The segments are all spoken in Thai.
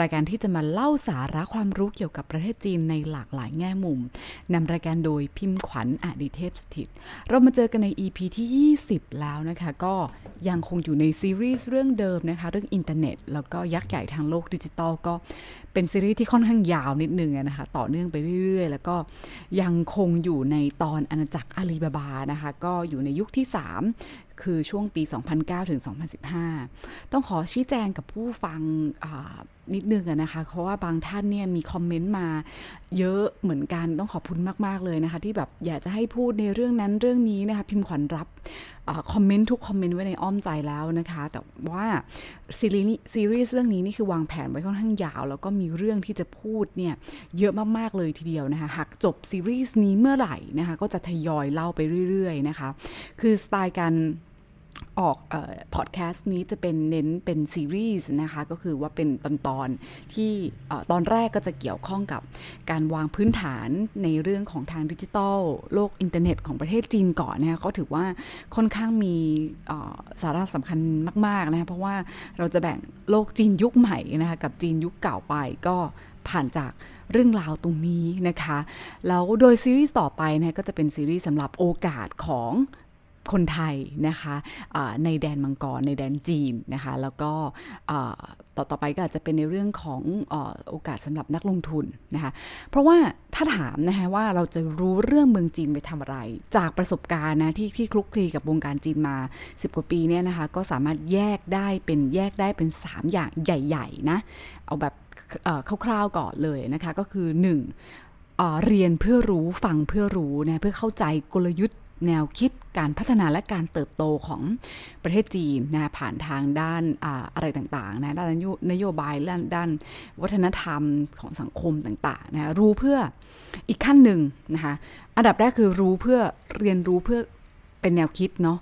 รายการที่จะมาเล่าสาระความรู้เกี่ยวกับประเทศจีนในหลากหลายแง่มุมนำรายการโดยพิมพ์ขวัญอดิเทพสถิต เรามาเจอกันใน EP ที่ 20 แล้วนะคะ ก็ยังคงอยู่ในซีรีส์เรื่องเดิมนะคะ เรื่องอินเทอร์เน็ต แล้วก็ยักษ์ใหญ่ทางโลกดิจิตอลก็เป็นซีรีส์ที่ค่อนข้างยาวนิดนึงนะคะ ต่อเนื่องไปเรื่อย ๆ แล้วก็ยังคงอยู่ในตอนอาณาจักรอาลีบาบานะคะ ก็อยู่ในยุคที่ 3คือช่วงปี 2009 ถึง 2015 ต้องขอชี้แจงกับผู้ฟัง นิดนึงนะคะ เพราะว่าบางท่านเนี่ยมีคอมเมนต์มาเยอะเหมือนกันต้องขอบคุณมากๆเลยนะคะ ที่แบบอยากจะให้พูดในเรื่องนั้นเรื่องนี้นะคะ พิมพ์ขวัญรับคอมเมนต์ทุกคอมเมนต์ไว้ในอ้อมใจแล้วนะคะ แต่ว่าซีรีส์ซีรีส์เรื่องนี้นี่คือวางแผนไว้ค่อนข้างยาว แล้วก็มีเรื่องที่จะพูดเนี่ยเยอะมากๆเลยทีเดียวนะคะหากจบซีรีส์นี้เมื่อไหร่นะคะก็จะทยอยเล่าไปเรื่อยๆนะคะ คือสไตล์การ ออกพอดแคสต์นี้จะเป็นเน้นเป็นซีรีส์นะคะ ก็คือว่าเป็นตอนตอนที่ตอนแรกก็จะเกี่ยวข้องกับการวางพื้นฐานในเรื่องของทางดิจิทัล โลกอินเทอร์เน็ตของประเทศจีนก่อนนะคะเขาถือว่าค่อนข้างมีสาระสำคัญมาก ๆ นะคะเพราะว่าเราจะแบ่งโลกจีนยุคใหม่นะคะกับจีนยุคเก่าไปก็ผ่านจากเรื่องราวตรงนี้นะคะ แล้วโดยซีรีส์ต่อไปนะก็จะเป็นซีรีส์สำหรับโอกาสของ คนไทยนะคะในแดนมังกรในแดนจีนนะคะแล้วก็ต่อต่อไปก็อาจจะเป็นในเรื่องของโอกาสสำหรับนักลงทุนนะคะเพราะว่าถ้าถามนะคะว่าเราจะรู้เรื่องเมืองจีนไปทำอะไร จากประสบการณ์นะที่ที่คลุกคลีกับวงการจีนมา 10 กว่าปีเนี่ยนะคะก็สามารถแยกได้เป็นแยกได้เป็น 3 อย่างใหญ่ๆนะเอาแบบคร่าวๆก่อนเลยนะคะก็คือ 1. เรียนเพื่อรู้ฟังเพื่อรู้นะเพื่อเข้าใจกลยุทธ์ แนวคิดการพัฒนาและการเติบโตของประเทศจีนนะผ่านทางด้านอะไรต่างๆนะด้านนโยบายด้านด้านวัฒนธรรมของสังคมต่างๆนะรู้เพื่ออีกขั้นหนึ่งนะคะอันดับแรกคือรู้เพื่อเรียนรู้เพื่อเป็นแนวคิดเนาะ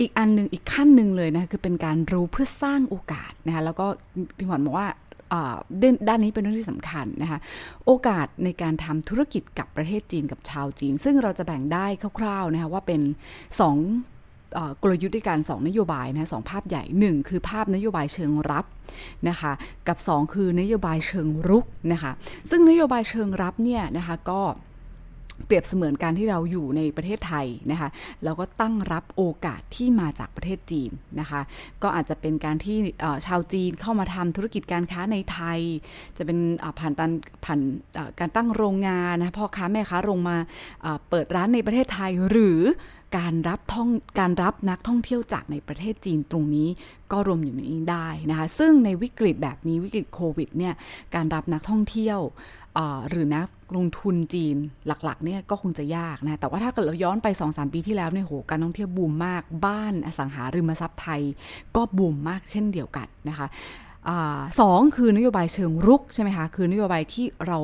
อีกอันหนึ่งอีกขั้นหนึ่งเลยนะคือเป็นการรู้เพื่อสร้างโอกาสนะคะแล้วก็พี่หมอนบอกว่า ด้านนี้เป็นเรื่องที่สำคัญนะคะ โอกาสในการทำธุรกิจกับประเทศจีนกับชาวจีน ซึ่งเราจะแบ่งได้คร่าวๆนะคะว่าเป็น 2กลยุทธ์ด้วยกัน2นโยบายนะสองภาพใหญ่ 1 คือภาพนโยบายเชิงรับนะคะกับ 2 คือนโยบายเชิงรุกนะคะซึ่งนโยบายเชิงรับเนี่ยนะคะก็ เปรียบเสมือนการที่เราอยู่ในประเทศไทยนะคะแล้วก็ตั้งรับโอกาสที่มาจากประเทศจีนนะคะ ก็อาจจะเป็นการที่ชาวจีนเข้ามาทำธุรกิจการค้าในไทย จะเป็นผ่านตันผ่านการตั้งโรงงานนะพ่อค้าแม่ค้าโรงมาเปิดร้านในประเทศไทยหรือการรับท่องการรับนักท่องเที่ยวจากในประเทศจีนตรงนี้ก็รวมอยู่ในนี้ได้นะคะ ซึ่งในวิกฤตแบบนี้วิกฤตโควิดเนี่ยการรับนักท่องเที่ยว หรือนักลงทุนจีนหลักๆเนี่ยก็คงจะยากนะ แต่ว่าถ้าเกิดเราย้อนไป 2-3 ปีที่แล้วเนี่ยโหการท่องเที่ยวบูมมาก บ้านอสังหาริมทรัพย์ไทย ก็บูมมากเช่นเดียวกันนะคะสองคือนโยบายเชิงรุกใช่ไหมคะ คือนโยบายที่เรา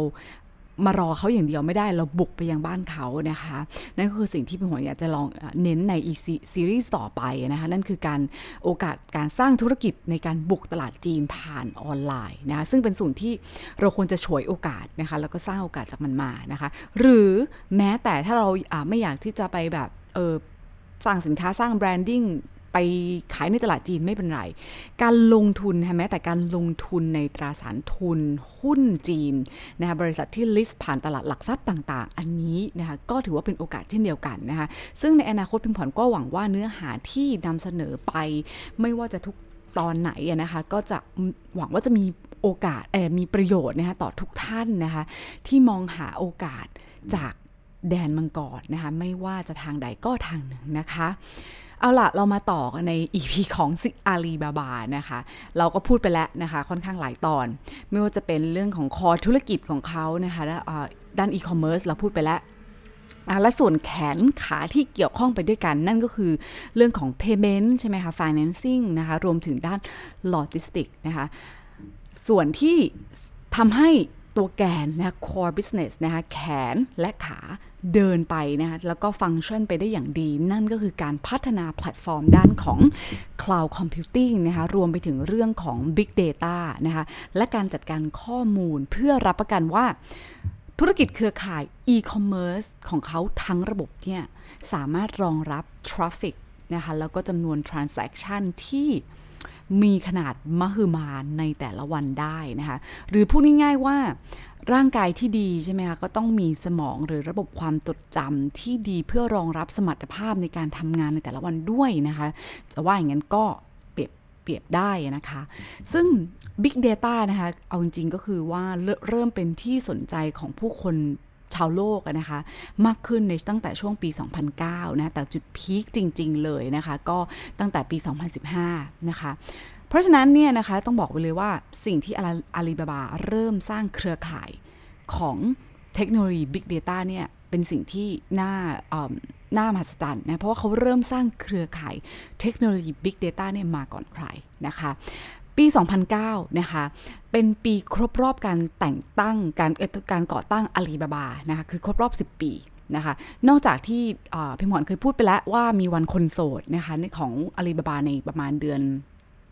มารอเขาอย่างเดียวไม่ได้เราบุกไปยังบ้านเขานะคะ นั่นก็คือสิ่งที่พี่หัวอยากจะลองเน้นในอีซีรีส์ต่อไปนะคะ นั่นคือการโอกาสการสร้างธุรกิจในการบุกตลาดจีนผ่านออนไลน์นะคะซึ่งเป็นส่วนที่เราควรจะฉวยโอกาสนะคะ แล้วก็สร้างโอกาสจากมันมานะคะ หรือแม้แต่ถ้าเราไม่อยากที่จะไปแบบเออสร้างสินค้าสร้าง branding ไปขายในตลาดจีนไม่เป็นไร การลงทุนแม้แต่การลงทุนในตราสารทุนหุ้นจีนนะคะบริษัทที่ list ผ่านตลาดหลักทรัพย์ต่าง ๆ อันนี้นะคะก็ถือว่าเป็นโอกาสเช่นเดียวกันนะคะซึ่งในอนาคตพิมพ์ขวัญก็หวังว่าเนื้อหาที่นำเสนอไป ไม่ว่าจะทุกตอนไหนนะคะก็จะหวังว่าจะมีโอกาสมีประโยชน์นะคะต่อทุกท่านนะคะที่มองหาโอกาสจากแดนมังกรนะคะไม่ว่าจะทางใดก็ทางหนึ่งนะคะ เอาละเรามาต่อกันใน EP ของซิอาลีบาบานะคะ เราก็พูดไปแล้วนะคะ ค่อนข้างหลายตอน ไม่ว่าจะเป็นเรื่องของคอธุรกิจของเขานะคะด้านอีคอมเมิร์ซเราพูดไปแล้วและส่วนแขนขาที่เกี่ยวข้องไปด้วยกัน นั่นก็คือเรื่องของ payment ใช่ไหมคะ financing นะคะ รวมถึงด้าน logistic นะคะ ส่วนที่ทำให้ ตัวแกนนะคะ core business นะคะแขนและขาเดินไปนะคะแล้วก็ฟังก์ชันไปได้อย่างดี นั่นก็คือการพัฒนาแพลตฟอร์มด้านของ Cloud Computing นะคะรวมไปถึงเรื่องของ Big Data นะคะและการจัดการข้อมูลเพื่อรับประกันว่าธุรกิจเครือข่าย e-commerce ของเขาทั้งระบบเนี่ยสามารถรองรับ traffic นะคะแล้วก็จำนวน transaction ที่ มีขนาดมหึมาในแต่ละวันได้นะคะ หรือพูดง่ายๆว่าร่างกายที่ดีใช่ไหมคะก็ต้องมีสมองหรือระบบความจดจำที่ดีเพื่อรองรับสมรรถภาพในการทำงานในแต่ละวันด้วยนะคะ จะว่าอย่างนั้นก็เปรียบเปรียบได้นะคะ ซึ่ง Big Data นะคะ เอาจริงๆก็คือว่าเริ่มเป็นที่สนใจของผู้คน ชาวโลกนะคะ มากขึ้นในตั้งแต่ช่วงปี 2009 นะ แต่จุดพีคจริง ๆ เลยนะคะ ก็ตั้งแต่ปี 2015 นะคะเพราะฉะนั้นเนี่ยนะคะต้องบอกไปเลยว่าสิ่งที่อาลีบาบาเริ่มสร้างเครือข่ายของเทคโนโลยี Big Data เนี่ยเป็นสิ่งที่น่าน่ามหัศจรรย์นะเพราะว่าเขาเริ่มสร้างเครือข่ายเทคโนโลยี Big Data เนี่ยมาก่อนใครนะคะ ปี 2009 นะคะ เป็นปีครบรอบการแต่งตั้งการการก่อตั้งอาลีบาบานะคะ คือครบรอบ 10 ปีนะคะ นอกจากที่พิมพ์หอนเคยพูดไปแล้วว่ามีวันคนโสดนะคะในของอาลีบาบาในประมาณเดือน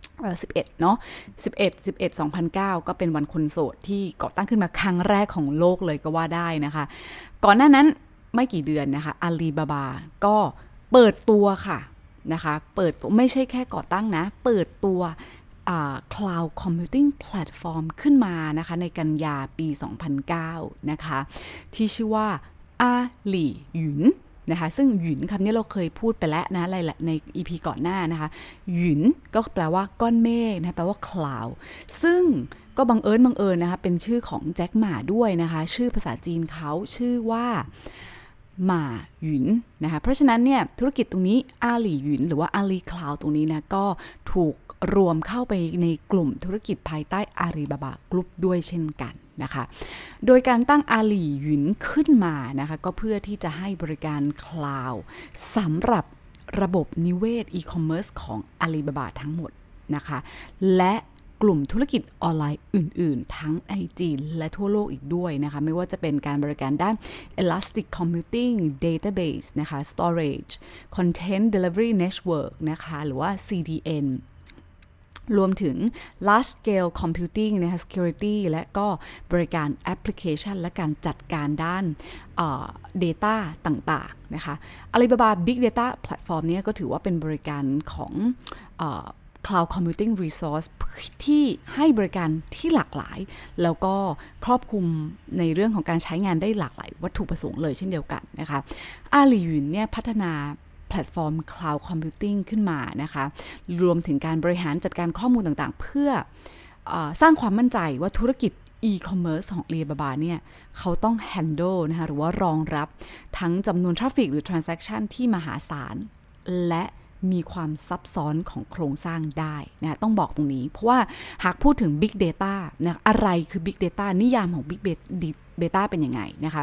11 เนาะ11 11 2009 ก็เป็นวันคนโสดที่ก่อตั้งขึ้นมาครั้งแรกของโลกเลยก็ว่าได้นะคะ ก่อนหน้านั้นไม่กี่เดือนนะคะอาลีบาบาก็เปิดตัวค่ะนะคะ เปิดตัวไม่ใช่แค่ก่อตั้งนะ เปิดตัว Cloud Computing Platform ขึ้นมานะคะ ในกันยาปี 2009 นะคะ ที่ชื่อว่าอาหลี่หยุนนะคะซึ่งหยุนคำนี้เราเคยพูดไปแล้วนะอะไรใน EP ก่อนหน้านะคะหยุนก็แปลว่าก้อนเมฆนะแปลว่า cloud ซึ่งก็บังเอิญบังเอิญนะคะเป็นชื่อของแจ็คหมาด้วยนะคะ ชื่อภาษาจีนเขาชื่อว่า หมาหยุนนะคะเพราะฉะนั้นเนี่ยธุรกิจตรงนี้อาลีหยุนหรือว่าอาลีคลาวตรงนี้นะก็ถูกรวมเข้าไปในกลุ่มธุรกิจภายใต้อาลีบาบากรุ๊ปด้วยเช่นกันนะคะ โดยการตั้งอาลีหยุนขึ้นมานะคะก็เพื่อที่จะให้บริการคลาวสำหรับระบบนิเวศอีคอมเมิร์ซของอาลีบาบาทั้งหมดนะคะ และ กลุ่มธุรกิจออนไลน์อื่น ๆ ทั้งในจีนและทั่วโลกอีกด้วยนะคะ ไม่ว่าจะเป็นการบริการด้าน Elastic Computing Database นะคะ Storage Content Delivery Network นะคะ หรือว่า CDN รวมถึง large scale computing นะคะ security และก็บริการแอปพลิเคชันและการจัดการด้าน data ต่างๆ นะคะ Alibaba Big Data Platform นี้ก็ถือว่าเป็นบริการของ Cloud Computing Resource ที่ให้บริการที่หลากหลาย แล้วก็ครอบคลุมในเรื่องของการใช้งานได้หลากหลาย วัตถุประสงค์เลยเช่นเดียวกันนะคะอาลียุนเนี่ยพัฒนาแพลตฟอร์ม Cloud Computing ขึ้นมานะคะ รวมถึงการบริหารจัดการข้อมูลต่างๆ เพื่ออสร้างความมั่นใจว่าธุรกิจ e-commerce ของ Alibaba เนี่ยเขาต้อง handle นะคะหรือว่ารองรับทั้งจำนวน traffic หรือ transaction ที่มหาศาล และ มีความซับซ้อนของโครงสร้างได้นะต้องบอกตรงนี้ เพราะว่าหากพูดถึง Big Data นะอะไรคือ Big Data นิยามของ Big Data เป็นยังไงนะคะ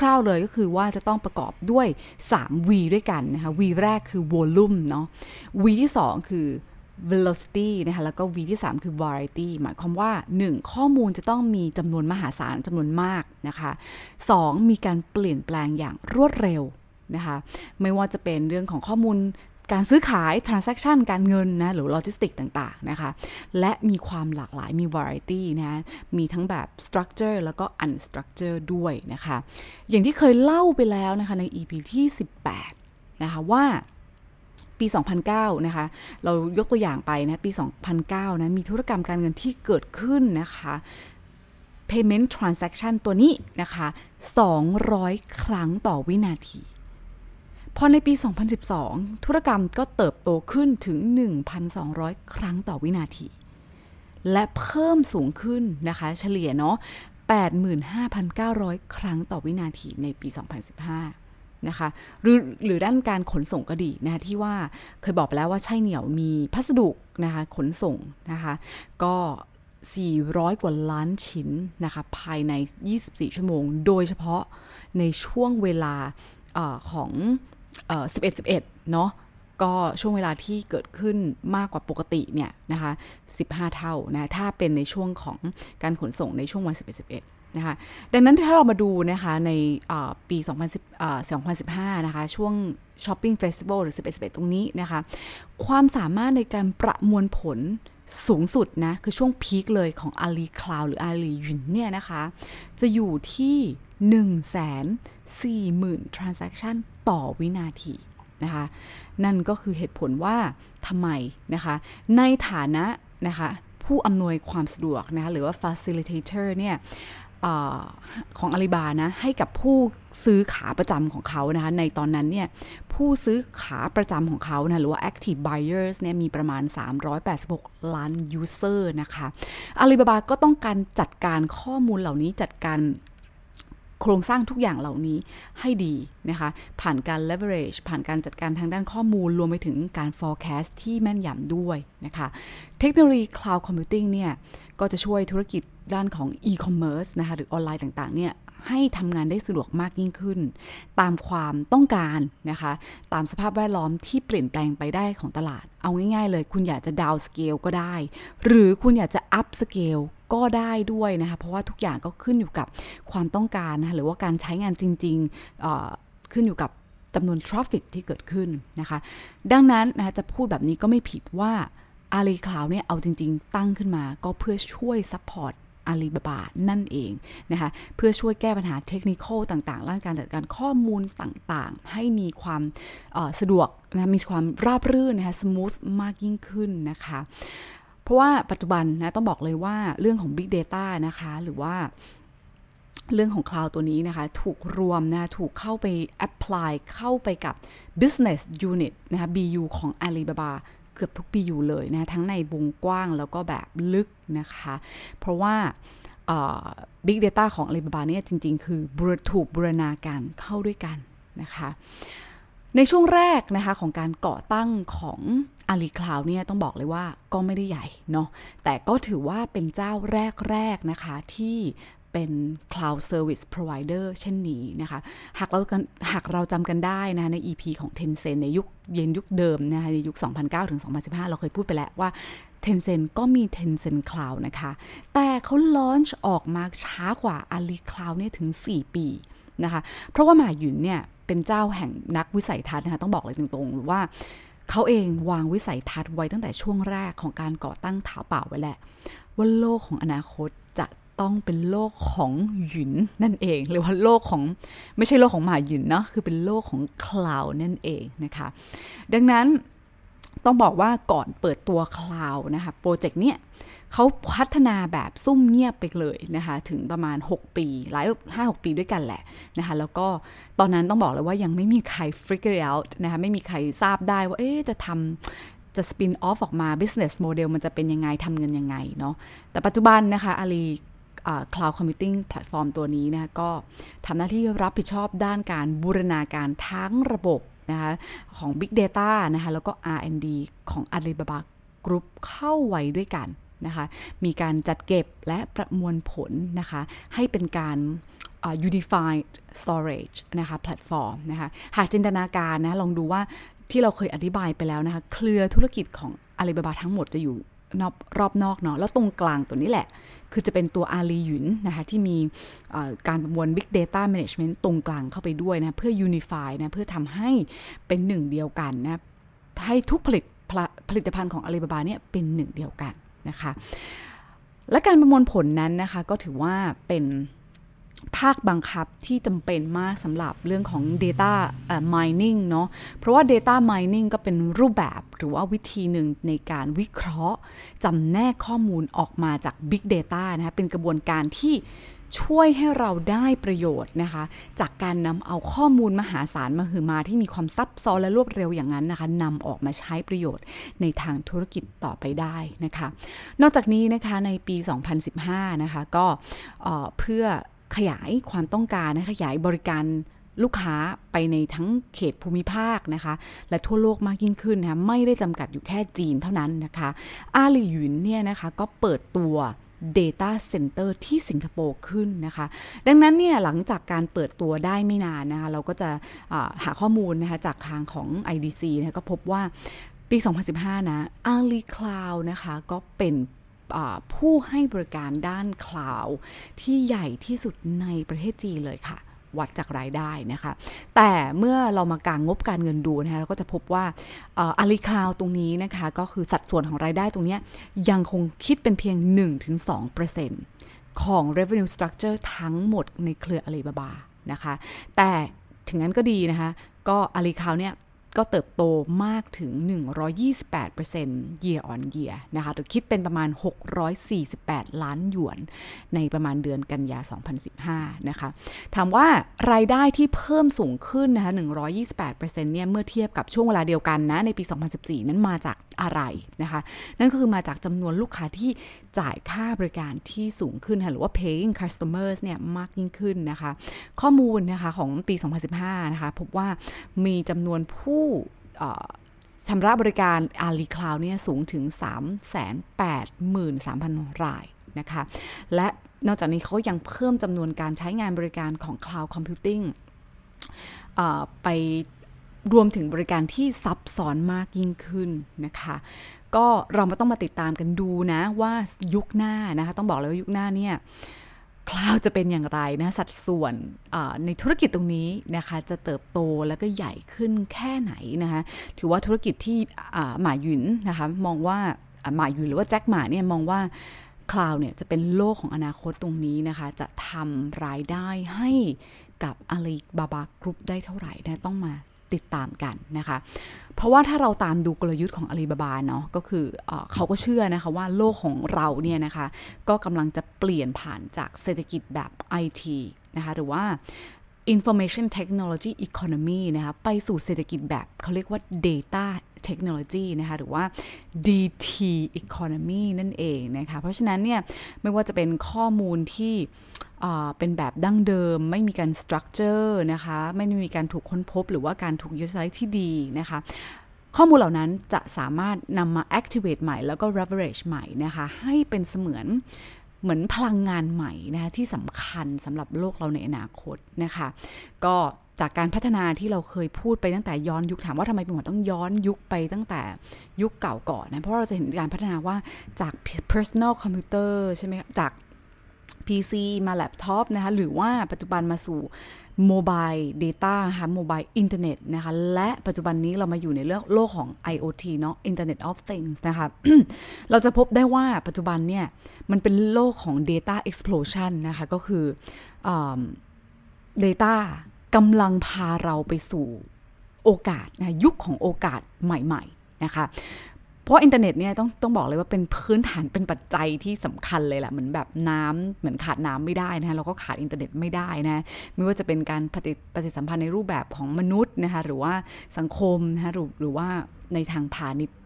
คร่าวๆเลยก็คือว่าจะต้องประกอบด้วย 3 V ด้วยกันนะคะ V แรกคือ volume เนาะ V ที่ 2 คือ velocity นะคะแล้วก็ V ที่ 3 คือ variety หมายความว่า 1. ข้อมูลจะต้องมีจำนวนมหาศาลจำนวนมากนะคะ 2. มีการเปลี่ยนแปลงอย่างรวดเร็วนะคะ ไม่ว่าจะเป็นเรื่องของข้อมูล การซื้อขาย transaction การเงินนะหรือโลจิสติกต่างๆนะคะและมีความหลากหลายมี variety นะมีทั้งแบบ structure แล้วก็ unstructure ด้วยนะคะอย่างที่เคยเล่าไปแล้วนะคะใน EP ที่ 18 นะคะว่าปี 2009 นะคะ เรายกตัวอย่างไปนะ ปี 2009 นะมีธุรกรรมการเงินที่เกิดขึ้นนะคะ payment transaction ตัวนี้นะคะ 200 ครั้งต่อวินาที พอในปี 2012 ธุรกรรมก็เติบโตขึ้นถึง 1,200 ครั้งต่อวินาที และเพิ่มสูงขึ้นนะคะ เฉลี่ยเนาะ85,900 ครั้งต่อวินาทีในปี 2015 นะคะ หรือหรือด้านการขนส่งก็ดีนะคะที่ว่าเคยบอกไปแล้วว่าใช่เหนียวมีพัสดุนะคะขนส่งนะคะ ก็ 400 กว่าล้านชิ้นนะคะภายใน 24 ชั่วโมง โดยเฉพาะในช่วงเวลาอของ 11 11 เนาะก็ช่วงเวลาที่เกิดขึ้นมากกว่าปกติเนี่ยนะคะ15 เท่านะถ้าเป็นในช่วงของการขนส่งในช่วงวัน 11 11นะคะดังนั้นถ้าเรามาดูนะคะในปี 2010 2015นะคะช่วง Shopping Festival หรือ 11 11 ตรงนี้นะคะความสามารถในการประมวลผลสูงสุดนะคือช่วงพีคเลยของ Ali Cloud หรือ Ali Yun เนี่ยนะคะจะอยู่ที่ 140,000 transaction ต่อวินาทีนะคะนั่นก็คือเหตุผลว่าทำไมนะคะในฐานะนะคะผู้อำนวยความสะดวกนะคะหรือว่า facilitator เนี่ยอของอาลีบานะให้กับผู้ซื้อขาประจำของเขานะคะในตอนนั้นเนี่ยผู้ซื้อขาประจำของเขานะหรือว่า active buyers เนี่ยมีประมาณ 386 ล้าน user นะคะอาลีบาบาก็ต้องการจัดการข้อมูลเหล่านี้จัดการ โครงสร้างทุกอย่างเหล่านี้ให้ดีนะคะ ผ่านการ leverage ผ่านการจัดการทางด้านข้อมูล รวมไปถึงการ forecast ที่แม่นยำด้วยนะคะ เทคโนโลยี cloud computing เนี่ย ก็จะช่วยธุรกิจด้านของ e-commerce นะคะ หรือออนไลน์ต่าง ๆ เนี่ย ให้ทำงานได้สะดวกมากยิ่งขึ้น ตามความต้องการนะคะ ตามสภาพแวดล้อมที่เปลี่ยนแปลงไปได้ของตลาด เอาง่ายๆเลย คุณอยากจะดาวสเกลก็ได้ หรือคุณอยากจะ upscale ก็ได้ด้วยนะคะ เพราะว่าทุกอย่างก็ขึ้นอยู่กับความต้องการนะคะหรือว่าการใช้งานจริงๆขึ้นอยู่กับจำนวน traffic ที่เกิดขึ้นนะคะ ดังนั้นนะคะจะพูดแบบนี้ก็ไม่ผิดว่า Ali Cloud เนี่ยเอาจริง ๆ ตั้งขึ้นมาก็เพื่อช่วย support อาลีบาบานั่นเองนะคะเพื่อช่วยแก้ปัญหาเทคนิคต่างๆด้านการจัดการข้อมูลต่างๆ ให้มีความสะดวกนะมีความราบรื่นนะคะสมูทมากยิ่งขึ้นนะคะเพราะว่าปัจจุบันนะต้องบอกเลยว่าเรื่องของ Big Data นะคะหรือว่าเรื่องของ Cloud ตัวนี้นะคะ ถูกรวมนะถูกเข้าไป apply เข้าไปกับ Business Unit นะคะ BU ของ Alibaba เกือบทุก BU เลยนะทั้งในวงกว้างแล้วก็แบบลึกนะคะ เพราะว่า Big Data ของ Alibaba เนี่ยจริง ๆ คือถูกบูรณาการเข้าด้วยกันนะคะในช่วงแรกนะคะของการก่อตั้งของอาลีคลาวเนี่ยต้องบอกเลยว่าก็ไม่ได้ใหญ่เนาะแต่ก็ถือว่าเป็นเจ้าแรกๆนะคะที่ เป็น cloud service provider เช่นนี้นะคะ หากเราหากเราจำกันได้นะใน EP ของ Tencent ในยุคเย็นยุคเดิมนะคะในยุค 2009ถึง2015 เราเคยพูดไปแล้วว่า Tencent ก็มี Tencent Cloud นะคะ แต่เขาลอนช์ออกมาช้ากว่า Ali Cloud เนี่ยถึง 4 ปีนะคะ เพราะว่าหมาหยุนเนี่ยเป็นเจ้าแห่งนักวิสัยทัศน์นะคะ ต้องบอกเลยตรงๆว่าเขาเองวางวิสัยทัศน์ไว้ตั้งแต่ช่วงแรกของการก่อตั้งถาเป่าไว้แหละว่าโลกของอนาคต ต้องเป็นโลกของหยุนนั่นเอง หรือว่าโลกของไม่ใช่โลกของหมาหยุนเนาะคือเป็นโลกของคลาวนั่นเองนะคะ ดังนั้นต้องบอกว่าก่อนเปิดตัวคลาวนะคะโปรเจกต์เนี้ยเขาพัฒนาแบบซุ่มเงียบไปเลยนะคะ ถึงประมาณ 6 ปี หลายห้าหปีด้วยกันแหละนะคะ แล้วก็ตอนนั้นต้องบอกเลยว่ายังไม่มีใคร figure out นะคะ ไม่มีใครทราบได้ว่า เอ๊จะทำจะ spin off ออกมา business model มันจะเป็นยังไงทำเงินยังไงเนาะแต่ปัจจุบันนะคะอาลี cloud computing platform ตัวนี้นะก็ทำหน้าที่รับผิดชอบด้านการบูรณาการทั้งระบบนะคะของ Big Data นะคะแล้วก็ R&D ของ Alibaba Group เข้าไว้ด้วยกันนะคะมีการจัดเก็บและประมวลผลนะคะให้เป็นการ uh, unified storage นะคะแพลตฟอร์มนะคะหากจินตนาการนะลองดูว่าที่เราเคยอธิบายไปแล้วนะคะเครือธุรกิจของอาลีบาบาทั้งหมดจะอยู่ นอบรอบนอกเนาะแล้วตรงกลางตัวนี้แหละ คือจะเป็นตัวอาลีหยุนนะคะที่มีการประมวล Big Data Management ตรงกลางเข้าไปด้วยนะ เพื่อ unify นะ เพื่อทำให้เป็นหนึ่งเดียวกันนะ ให้ทุกผลิตผลิตภัณฑ์ของอาลีบาบาเนี่ยเป็นหนึ่งเดียวกันนะคะ และการประมวลผลนั้นนะคะ ก็ถือว่าเป็น ภาคบังคับที่จำเป็นมากสำหรับเรื่องของ Data Mining เนาะ เพราะว่า Data Mining ก็เป็นรูปแบบหรือว่าวิธีหนึ่งในการวิเคราะห์จำแนกข้อมูลออกมาจาก Big Data นะคะเป็นกระบวนการที่ช่วยให้เราได้ประโยชน์นะคะ จากการนำเอาข้อมูลมหาศาลมาหือมาที่มีความซับซ้อนและรวดเร็วอย่างนั้นนะคะนำออกมาใช้ประโยชน์ในทางธุรกิจต่อไปได้นะคะ นอกจากนี้นะคะในปี 2015 นะคะก็เพื่อ ขยายความต้องการนะขยายบริการลูกค้าไปในทั้งเขตภูมิภาคนะคะ และทั่วโลกมากยิ่งขึ้นนะคะไม่ได้จำกัดอยู่แค่จีนเท่านั้นนะคะอาลีหยุนเนี่ยนะคะก็เปิดตัว Data Center ที่สิงคโปร์ขึ้นนะคะ ดังนั้นเนี่ยหลังจากการเปิดตัวได้ไม่นานนะคะเราก็จะหาข้อมูลนะคะจากทางของ IDC นะก็พบว่าปี 2015 นะ Ali Cloud นะคะ ก็เป็น ผู้ให้บริการด้านคลาวที่ใหญ่ที่สุดในประเทศจีนเลยค่ะ วัดจากรายได้นะคะ แต่เมื่อเรามากางงบการเงินดูนะคะเราก็จะพบว่าอาลีคลาวตรงนี้นะคะ ก็คือสัดส่วนของรายได้ตรงนี้ยังคงคิดเป็นเพียง 1-2%ของ revenue structure ทั้งหมดในเครืออาลีบาบานะคะ แต่ถึงนั้นก็ดีนะคะ ก็อาลีคาวเนี่ย ก็เติบโตมากถึง 128% year on year นะคะตัวคิดเป็นประมาณ 648 ล้านหยวน ในประมาณเดือนกันยา 2015 นะคะ ถามว่ารายได้ที่เพิ่มสูงขึ้นนะคะ 128%เนี่ย เมื่อเทียบกับช่วงเวลาเดียวกันนะ ในปี 2014 นั้นมาจากอะไรนะคะ นั่นก็คือมาจากจำนวนลูกค้าที่จ่ายค่าบริการที่สูงขึ้นหรือว่า paying customers เนี่ย มากยิ่งขึ้นนะคะ ข้อมูลนะคะของปี 2015 นะคะ พบว่ามีจำนวนผูู้้ชำระบริการอาลีคลาวเนี่ยสูงถึง 383,000 รายนะคะ และนอกจากนี้เขายังเพิ่มจำนวนการใช้งานบริการของ Cloud Computing ไปรวมถึงบริการที่ซับซ้อนมากยิ่งขึ้นนะคะ ก็เรามาต้องมาติดตามกันดูนะว่ายุคหน้านะคะ ต้องบอกเลยว่ายุคหน้าเนี่ย คลาวจะเป็นอย่างไรนะสัดส่วนในธุรกิจตรงนี้นะคะจะเติบโตแล้วก็ใหญ่ขึ้นแค่ไหนนะคะถือว่าธุรกิจที่หม่าหยุนนะคะมองว่าหม่าหยุนหรือว่าแจ็คหม่าเนี่ยมองว่า cloud เนี่ยจะเป็นโลกของอนาคตตรงนี้นะคะ จะทำรายได้ให้กับอาลีบาบากรุ๊ปได้เท่าไหร่นะต้องมา ติดตามกันนะคะ เพราะว่าถ้าเราตามดูกลยุทธ์ของอาลีบาบาเนาะก็คือเอเขาก็เชื่อนะคะว่าโลกของเราเนี่ยนะคะ ก็กำลังจะเปลี่ยนผ่านจากเศรษฐกิจแบบ IT นะคะหรือว่า information technology economy นะคะไปสู่เศรษฐกิจแบบเขาเรียกว่า data technology นะคะหรือว่า DT economy นั่นเองนะคะเพราะฉะนั้นเนี่ยไม่ว่าจะเป็นข้อมูลที่เป็นแบบดั้งเดิม ไม่มีการสตรัคเจอร์นะคะไม่มีการถูกค้นพบ หรือว่าการถูกยูสไซต์ที่ดีนะคะข้อมูลเหล่านั้นจะสามารถนำมา activate ใหม่แล้วก็ leverage ใหม่นะคะให้เป็นเสมือน เหมือนพลังงานใหม่นะคะที่สำคัญสำหรับโลกเราในอนาคตนะคะ ก็จากการพัฒนาที่เราเคยพูดไปตั้งแต่ย้อนยุคถามว่าทำไมพิมพ์ขวัญต้องย้อนยุคไปตั้งแต่ยุคเก่าก่อนนะเพราะเราจะเห็นการพัฒนาว่าจาก personal computer ใช่ไหมจาก PC มาแล็ปท็อปนะคะหรือว่าปัจจุบันมาสู่ mobile data ค่ะ mobile internet นะคะและปัจจุบันนี้เรามาอยู่ในเรื่องโลกของ IoT เนาะ Internet of Things นะคะ เราจะพบได้ว่าปัจจุบันเนี่ย มันเป็นโลกของ Data Explosion นะคะ ก็คือ Data กำลังพาเราไปสู่โอกาสนะยุคของโอกาสใหม่ ๆ นะคะ เพราะอินเทอร์เน็ตเนี่ยต้องต้องบอกเลยว่าเป็นพื้นฐานเป็นปัจจัยที่สำคัญเลยแหละเหมือนแบบน้ำเหมือนขาดน้ำไม่ได้นะเราก็ขาดอินเทอร์เน็ตไม่ได้นะไม่ว่าจะเป็นการปฏิปฏิสัมพันธ์ในรูปแบบของมนุษย์นะคะหรือว่าสังคมนะคะหรือหรือว่าในทางพาณิชย์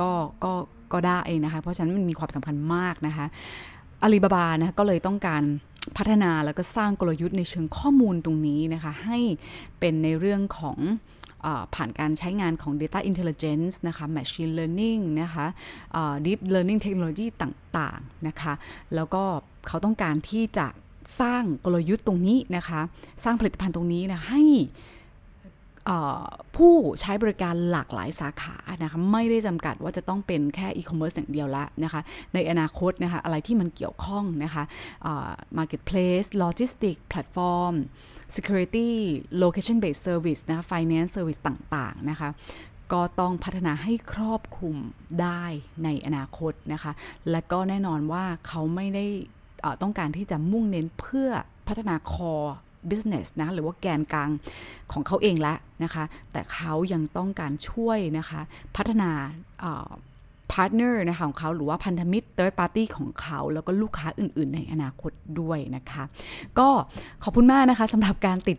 ก็ก็ก็ได้เองนะคะเพราะฉะนั้นมันมีความสำคัญมากนะคะอาลีบาบานะก็เลยต้องการพัฒนาแล้วก็สร้างกลยุทธ์ในเชิงข้อมูลตรงนี้นะคะ ให้เป็นในเรื่องของ ผ่านการใช้งานของ Data Intelligence นะคะ Machine Learning นะคะ Deep Learning Technology ต่าง ๆ นะคะ แล้วก็เขาต้องการที่จะสร้างกลยุทธ์ตรงนี้นะคะ สร้างผลิตภัณฑ์ตรงนี้นะให้ ผู้ใช้บริการหลากหลายสาขานะคะไม่ได้จำกัดว่าจะต้องเป็นแค่อีคอมเมิร์ซอย่างเดียวละนะคะในอนาคตนะคะอะไรที่มันเกี่ยวข้องนะคะ marketplace logistics platform security location based service นะคะ finance service ต่างๆนะคะก็ต้องพัฒนาให้ครอบคลุมได้ในอนาคตนะคะ และก็แน่นอนว่าเขาไม่ได้ต้องการที่จะมุ่งเน้นเพื่อพัฒนา core business นะหรือว่าแกนกลางของเขาเองแล้วนะคะ แต่เขายังต้องการช่วยนะคะ พัฒนา partner นะคะของเขาหรือว่าพันธมิตร third party ของเขาแล้วก็ลูกค้าอื่น ๆ ในอนาคตด้วยนะคะ ก็ขอบคุณมากนะคะสำหรับการติด